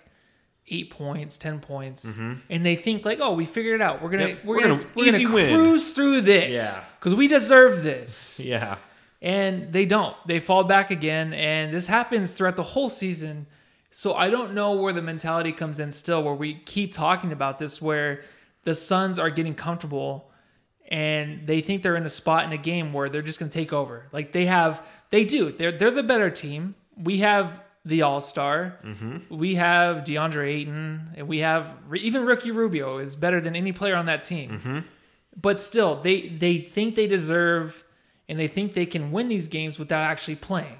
eight points, ten points, mm-hmm. and they think like, "Oh, we figured it out. We're gonna Yep, we're, we're gonna, gonna we're easy gonna win." cruise through this Yeah. because we deserve this." Yeah. and they don't. They fall back again, and this happens throughout the whole season. So I don't know where the mentality comes in still, where we keep talking about this, where the Suns are getting comfortable and they think they're in a spot in a game where they're just going to take over. Like they have, they do. They're they're the better team. We have the All Star. Mm-hmm. We have DeAndre Ayton, and we have even Ricky Rubio is better than any player on that team mm-hmm. but still they they think they deserve and they think they can win these games without actually playing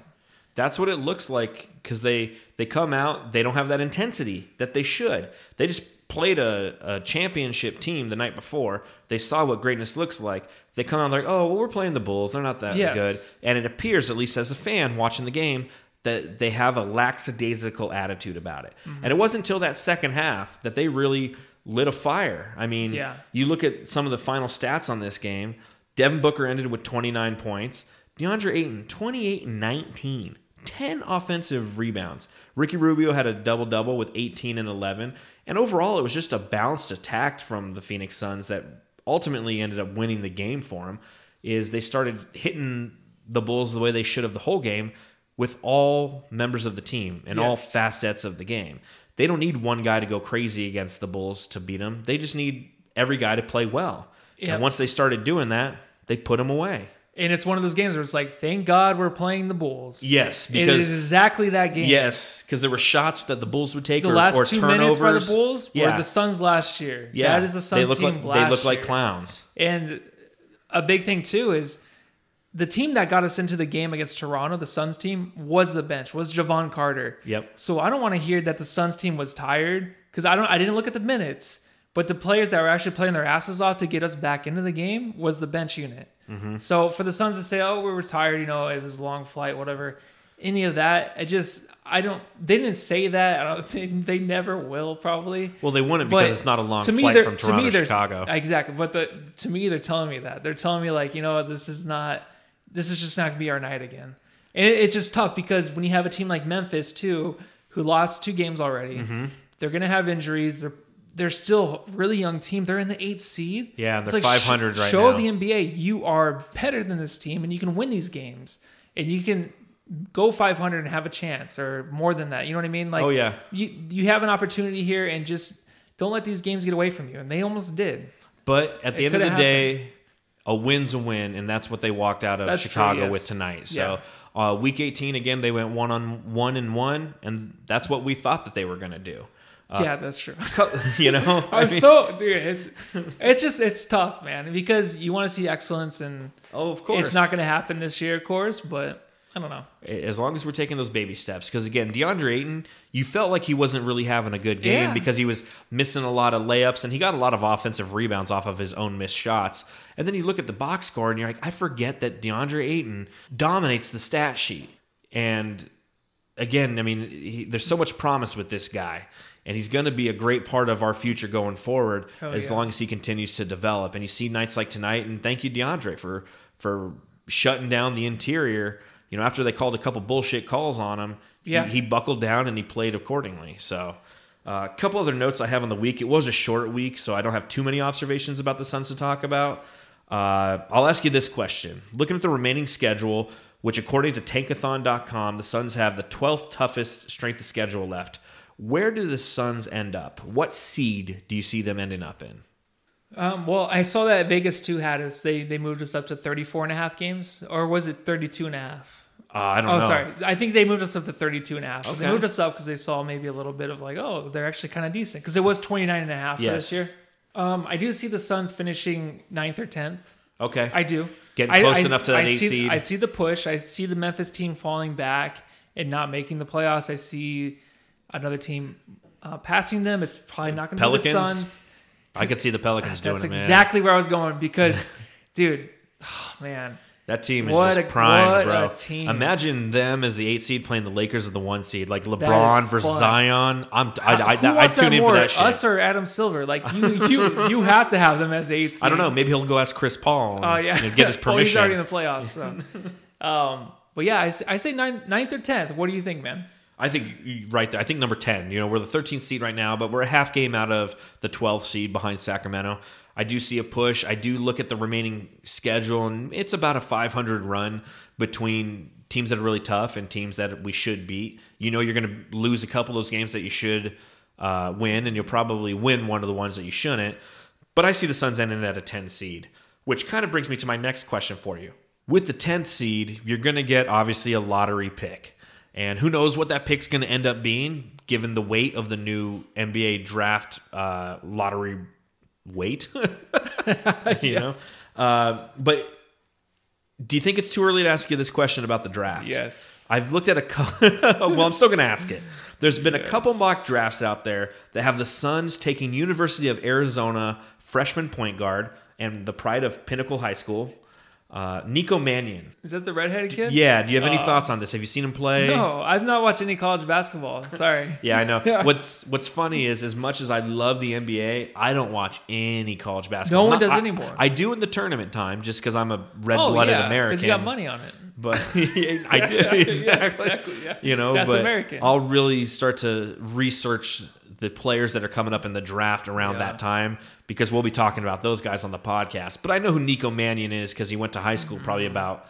That's what it looks like because they they come out they don't have that intensity that they should. They just played a, a championship team the night before. They saw what greatness looks like. They come out like, oh, well, we're playing the Bulls. They're not that Yes. good. And it appears, at least as a fan watching the game, that they have a lackadaisical attitude about it. Mm-hmm. And it wasn't until that second half that they really lit a fire. I mean, Yeah. you look at some of the final stats on this game. Devin Booker ended with 29 points. DeAndre Ayton, 28 and 19. 10 offensive rebounds. Ricky Rubio had a double double with 18 and 11. And overall, it was just a balanced attack from the Phoenix Suns that ultimately ended up winning the game for them. Is they started hitting the Bulls the way they should have the whole game with all members of the team and all facets of the game. They don't need one guy to go crazy against the Bulls to beat them. They just need every guy to play well. Yep. And once they started doing that, they put them away. And it's one of those games where it's like thank god we're playing the bulls Yes, because it is exactly that game yes, because there were shots that the Bulls would take the or, last or two turnovers. minutes by the bulls yeah, were the suns last year yeah, that is a suns they look team like last they look like year. clowns. And a big thing too is the team that got us into the game against Toronto, the Suns team, was the bench, was Jevon Carter. Yep. So I don't want to hear that the Suns team was tired because I don't. I didn't look at the minutes, but the players that were actually playing their asses off to get us back into the game was the bench unit. So for the Suns to say, "Oh, we're tired," you know, it was a long flight, whatever, any of that, I just I don't. They didn't say that. I don't think they never will probably. Well, they wouldn't But because it's not a long to me, flight from to me, to there's- Chicago. Exactly, but the to me they're telling me that they're telling me like you know this is not this is just not gonna be our night again. And it- it's just tough because when you have a team like Memphis too, who lost two games already, Mm-hmm. They're going to have injuries. They're they're still a really young team. They're in the eighth seed. Yeah, they're like, 500 sh- right show now. the NBA you are better than this team, and you can win these games, and you can go 500 and have a chance, or more than that. You know what I mean? Like, Oh, yeah. you you have an opportunity here, and just don't let these games get away from you. And they almost did. But at the It end of the coulda day, a win's a win, and that's what they walked out of That's true, Chicago yes. with tonight. So, uh, week 18 again, they went one on one and one, and that's what we thought that they were going to do. Uh, yeah, that's true. you know, oh, I I'm mean- so dude. It's it's just it's tough, man, because you want to see excellence, and oh, of course, it's not going to happen this year, of course. But I don't know. as long as we're taking those baby steps. Because again, DeAndre Ayton, you felt like he wasn't really having a good game Yeah. because he was missing a lot of layups and he got a lot of offensive rebounds off of his own missed shots. And then you look at the box score and you're like, I forget that DeAndre Ayton dominates the stat sheet. And again, I mean, he, there's so much promise with this guy. And he's going to be a great part of our future going forward Hell as yeah. long as he continues to develop. And you see nights like tonight, and thank you, DeAndre, for for shutting down the interior. You know, after they called a couple bullshit calls on him, he- Yeah. he, buckled down and he played accordingly. So, uh, a couple other notes I have on the week. It was a short week, so I don't have too many observations about the Suns to talk about. Uh, I'll ask you this question: Looking at the remaining schedule, which according to Tankathon.com, the Suns have the 12th toughest strength of schedule left. Where do the Suns end up? What seed do you see them ending up in? Um, well, I saw that Vegas 2 had us. They they moved us up to 34 and a half games, or was it 32 and a half? Uh, I don't know. Oh, know. sorry. I think they moved us up to 32 and a half. So they moved us up because they saw maybe a little bit of like, oh, they're actually kind of decent. Because it was 29 and a half for this year. Um, I do see the Suns finishing ninth or 10th. Okay. I do. Getting close I- enough to that I eight see, seed. I see the push. I see the Memphis team falling back and not making the playoffs. I see another team uh, passing them. It's probably not going to be the Suns. I could see the Pelicans doing That's it, man. exactly where I was going because, dude, oh, man. That team is What just a- prime, what bro. Imagine them as the eight seed playing the Lakers as the one seed, like LeBron versus fun. Zion. I'm I I, Who I, wants tune in more, for that shit. us or Adam Silver? Like you, you, you have to have them as the eight seed. I don't know. Maybe he'll go ask Chris Paul and Oh yeah, you know, get his oh, he's already in the playoffs. So, um, but yeah, I, I say ninth, ninth or tenth. What do you think, man? I think right there. I think number ten. You know, we're the 13th seed right now, but we're a half game out of the 12th seed behind Sacramento. I do see a push. I do look at the remaining schedule, and it's about a 500 run between teams that are really tough and teams that we should beat. You know, you're going to lose a couple of those games that you should uh, win, and you'll probably win one of the ones that you shouldn't. But I see the Suns ending at a 10 seed, which kind of brings me to my next question for you. With the 10th seed, you're going to get obviously a lottery pick. And who knows what that pick's going to end up being, given the weight of the new NBA draft uh, lottery weight. you know? Uh, but do you think it's too early to ask you this question about the draft? Yes. I've looked at a couple. well, I'm still going to ask it. There's been a couple mock drafts out there that have the Suns taking University of Arizona freshman point guard and the pride of Pinnacle High School, uh, Nico Mannion. Is that the redheaded kid? Yeah, do you have any thoughts on this? Have you seen him play? No, I've not watched any college basketball. Sorry. Yeah, I know. Yeah. What's What's funny is, as much as I love the NBA, I don't watch any college basketball. No one Not- does I- anymore. I do in the tournament time, just because I'm a red oh American. because you got money on it. but I do Yeah, exactly. exactly, yeah. You know, That's but American. I'll really start to research the players that are coming up in the draft around Yeah. that time because we'll be talking about those guys on the podcast. But I know who Nico Mannion is because he went to high school probably mm-hmm. about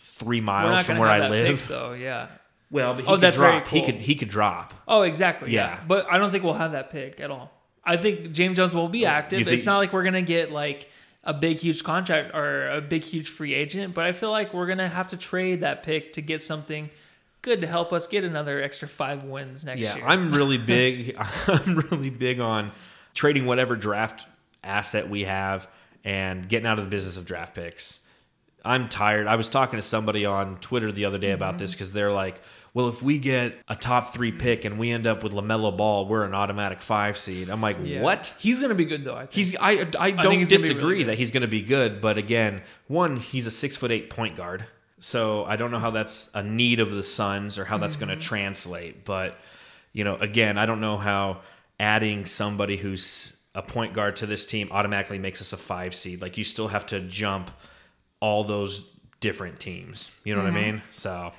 three miles from where I live. pick, though. Yeah. Well, but he Oh, could that's drop. He could he could drop. Oh, exactly. Yeah. Yeah. But I don't think we'll have that pick at all. I think James Jones will be oh, active. Think- it's not like we're gonna get like a big huge contract or a big huge free agent, but I feel like we're gonna have to trade that pick to get something good to help us get another extra five wins next Yeah, year. I'm really big. I'm really big on trading whatever draft asset we have and getting out of the business of draft picks. I'm tired. I was talking to somebody on Twitter the other day about Mm-hmm. this because they're like, "Well, if we get a top three pick and we end up with Lamelo Ball, we're an automatic five seed." I'm like, Yeah. "What?" He's gonna be good though. I think. He's I I don't gonna disagree really that he's going to be good, but again, one he's a six foot eight point guard, so I don't know how that's a need of the Suns or how that's going to Mm-hmm. translate. But you know, again, I don't know how adding somebody who's a point guard to this team automatically makes us a five seed. Like you still have to jump all those different teams. You know what I mean? So,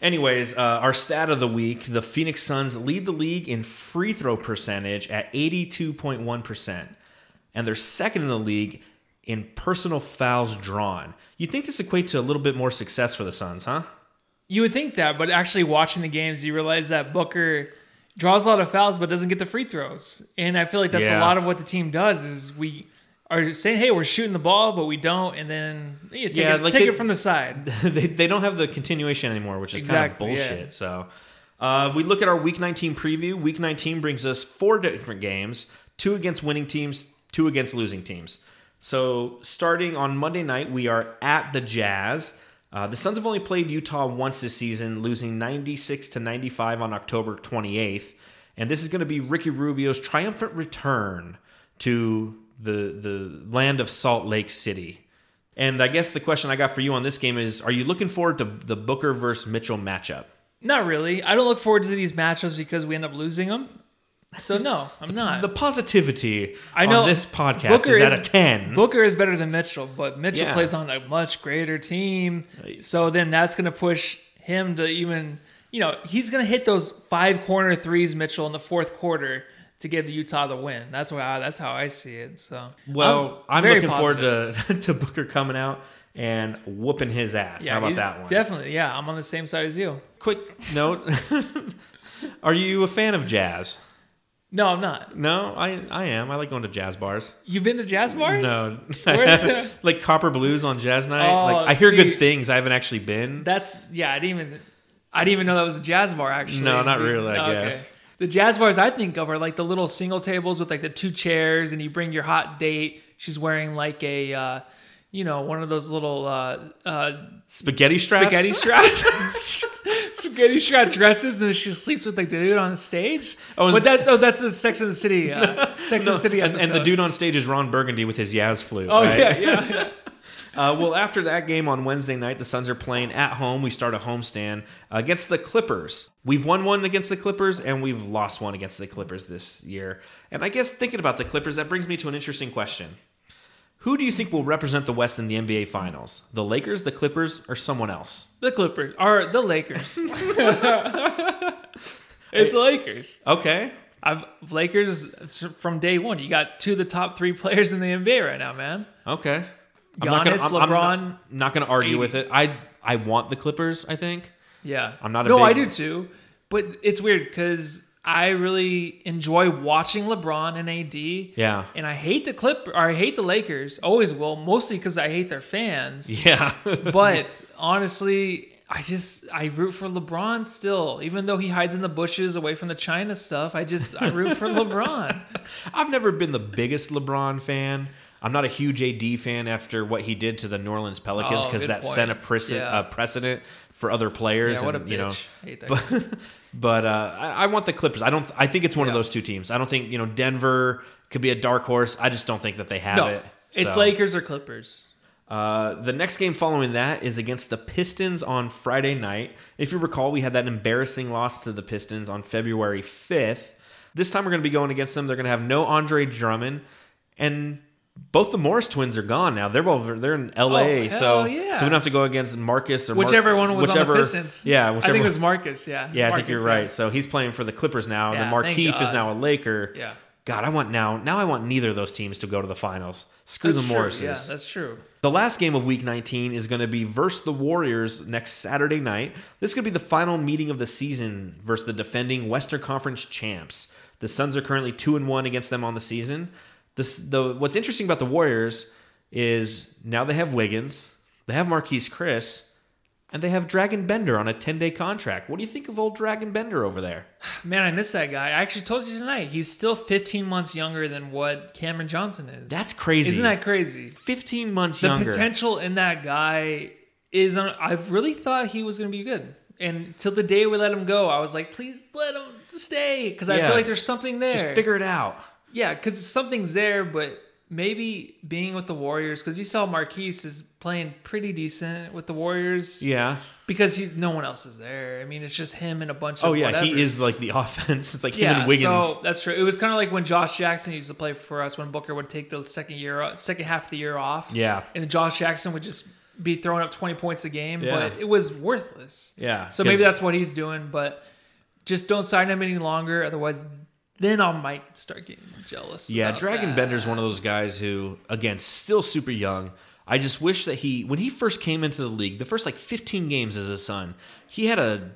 anyways, uh, our stat of the week: the Phoenix Suns lead the league in free throw percentage at eighty-two point one percent, and they're second in the league in personal fouls drawn. You'd think this equate to a little bit more success for the Suns, huh? You would think that, but actually watching the games, you realize that Booker draws a lot of fouls but doesn't get the free throws. And I feel like that's Yeah. a lot of what the team does is we are saying, "Hey, we're shooting the ball, but we don't," and then yeah, take, Yeah, it, like take they- it from the side. they, they don't have the continuation anymore, which is Exactly, kind of yeah. bullshit. So uh, we look at our Week 19 preview. Week 19 brings us four different games: two against winning teams, two against losing teams. So starting on Monday night, we are at the Jazz. Uh, the Suns have only played Utah once this season, losing 96 to 95 on October 28th, and this is going to be Ricky Rubio's triumphant return to the the land of Salt Lake City. And I guess the question I got for you on this game is: Are you looking forward to the Booker versus Mitchell matchup? Not really. I don't look forward to these matchups because we end up losing them. So no, I'm not. The positivity I know on this podcast Booker is is- at a ten. Booker is better than Mitchell, but Mitchell Yeah. plays on a much greater team. So then that's going to push him to even, you know, he's going to hit those five corner threes, Mitchell, in the fourth quarter to give the Utah the win. That's why that's how I see it. So well, I'm, very looking positive. forward to to Booker coming out and whooping his ass. Yeah, How about that one? Definitely, yeah. I'm on the same side as you. Quick note: Are you a fan of jazz? No, I'm not. No, I I am. I like going to jazz bars. You've been to jazz bars? No, like Copper Blues on jazz night. Oh, like I hear see- good things. I haven't actually been. That's yeah. I didn't even. I didn't even know that was a jazz bar. Actually, No, not really, I guess. the jazz bars I think of are like the little single tables with like the two chairs, and you bring your hot date. She's wearing like a, uh, you know, one of those little uh, uh, Spaghetti straps. spaghetti straps, spaghetti got dresses, and then she sleeps with like the dude on stage. Oh, but that oh, that's a Sex and the City, uh, Sex No, and the City and, episode. and the dude on stage is Ron Burgundy with his Yaz flute. Oh right? yeah, yeah, yeah. Uh, well, after that game on Wednesday night, the Suns are playing at home. We start a homestand against the Clippers. We've won one against the Clippers, and we've lost one against the Clippers this year. And I guess thinking about the Clippers, that brings me to an interesting question. Who do you think will represent the West in the NBA Finals? The Lakers, the Clippers, or someone else? The Clippers or the Lakers. it's Lakers. Okay. I've Lakers it's from day one. You got two of the top three players in the NBA right now, man. Okay. Giannis, I'm, LeBron, not, not going to argue AD. with it. I I want the Clippers. I think. Yeah, I'm not a no, I big- do too, but it's weird because I really enjoy watching LeBron and AD. Yeah. and I hate the Clip or I hate the Lakers. Always will, mostly because I hate their fans. Yeah. But honestly, I just I root for LeBron still, even though he hides in the bushes away from the China stuff. I just I root for LeBron. I've never been the biggest LeBron fan. I'm not a huge AD fan after what he did to the New Orleans Pelicans Oh, because good that point. set a precedent, Yeah. uh, precedent for other players. Yeah, what a and, bitch. You know, hate that. but but uh, I, I want the Clippers. I don't. I think it's one of those two teams. I don't think you know Denver could be a dark horse. I just don't think that they have no, it. it's Lakers or Clippers. Uh, the next game following that is against the Pistons on Friday night. If you recall, we had that embarrassing loss to the Pistons on February 5th. This time we're going to be going against them. They're going to have no Andre Drummond, and both the Morris twins are gone now. They're both they're in LA, Oh, so yeah. so we don't have to go against Marcus or Mar- Whichever one was whichever, on the Pistons. Yeah, I think it was Marcus. Yeah, yeah, I think you're Marcus, right. So he's playing for the Clippers now, and Yeah, thank Markieff is now a Laker. Yeah, God, I want now. Now I want neither of those teams to go to the finals. Screw That's the true. Yeah, that's true. The last game of Week 19 is going to be versus the Warriors next Saturday night. This could be the final meeting of the season versus the defending Western Conference champs. The Suns are currently two and one against them on the season. This, the what's interesting about the Warriors is now they have Wiggins, they have Marquese Chriss, and they have Dragan Bender on a 10 day contract. What do you think of old Dragan Bender over there? Man, I miss that guy. I actually told you tonight. He's still 15 months younger than what Cameron Johnson is. That's crazy. Isn't that crazy? 15 months The younger? The potential in that guy is. Un- I really thought he was going to be good. And till the day we let him go, I was like, please let him stay because I Yeah. feel like there's something there. Just figure it out. Yeah, because something's there, but maybe being with the Warriors, because you saw Marquese is playing pretty decent with the Warriors. Yeah. Because he, no one else is there. I mean, it's just him and a bunch oh, of. Oh yeah, he is like the offense. It's like him Yeah, and Wiggins. so that's true. It was kind of like when Josh Jackson used to play for us when Booker would take the second year, second half of the year off. Yeah. and Josh Jackson would just be throwing up 20 points a game, Yeah. but it was worthless. Yeah. So maybe that's what he's doing, but just don't sign him any longer. Otherwise, then I might start getting jealous. Yeah, Dragan that. Bender's one of those guys who, again, still super young. I just wish that he, when he first came into the league, the first like 15 games as a son, he had a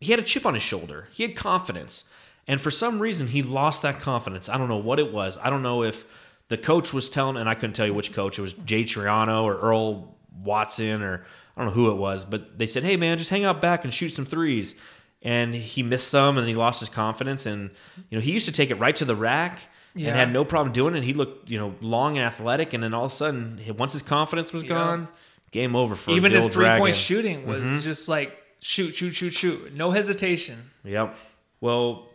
he had a chip on his shoulder. He had confidence, and for some reason, he lost that confidence. I don't know what it was. I don't know if the coach was telling, and I couldn't tell you which coach. It was Jay Triano or Earl Watson or I don't know who it was, but they said, "Hey man, just hang out back and shoot some threes. And he missed some, and he lost his confidence. And you know, he used to take it right to the rack Yeah. and had no problem doing it. He looked, you know, long and athletic, and then all of a sudden, once his confidence was Yeah. gone, game over for Even his three point shooting was Mm-hmm. just like shoot, shoot, shoot, shoot. No hesitation. Yep. Well,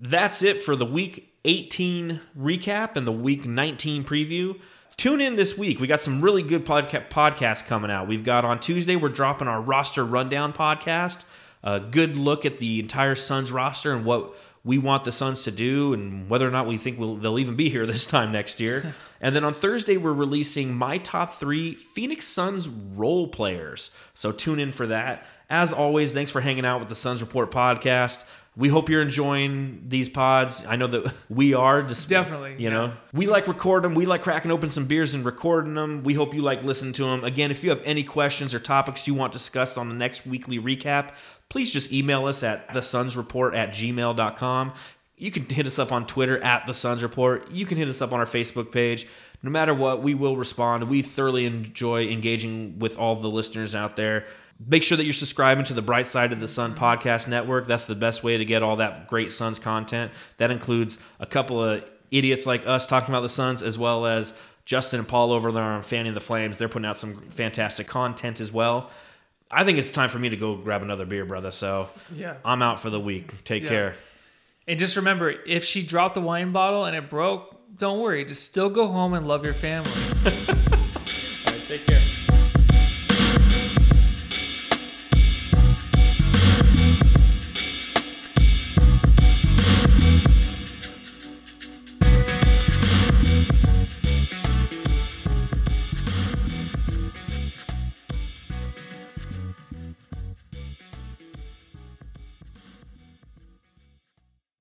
that's it for the week 18 recap and the week 19 preview. Tune in this week. We got some really good podca- podcasts coming out. We've got on Tuesday, we're dropping our roster rundown podcast. A good look at the entire Suns roster and what we want the Suns to do and whether or not we think we'll, they'll even be here this time next year. and then on Thursday, we're releasing my top three Phoenix Suns role players. So tune in for that. As always, thanks for hanging out with the Suns Report podcast. We hope you're enjoying these pods. I know that we are. Just, Definitely, You know, we like recording them. We like cracking open some beers and recording them. We hope you like listening to them. Again, if you have any questions or topics you want discussed on the next weekly recap, please just email us at the Suns Report at gmail.com. You can hit us up on Twitter at the Suns Report. You can hit us up on our Facebook page. No matter what, we will respond. We thoroughly enjoy engaging with all the listeners out there. Make sure that you're subscribing to the Bright Side of the Sun podcast network. That's the best way to get all that great Suns content. That includes a couple of idiots like us talking about the Suns, as well as Justin and Paul over there on Fanning the Flames. They're putting out some fantastic content as well. I think it's time for me to go grab another beer, brother. So Yeah. I'm out for the week. Take Yeah. care. And just remember, if she dropped the wine bottle and it broke, don't worry. Just still go home and love your family. All right, take care.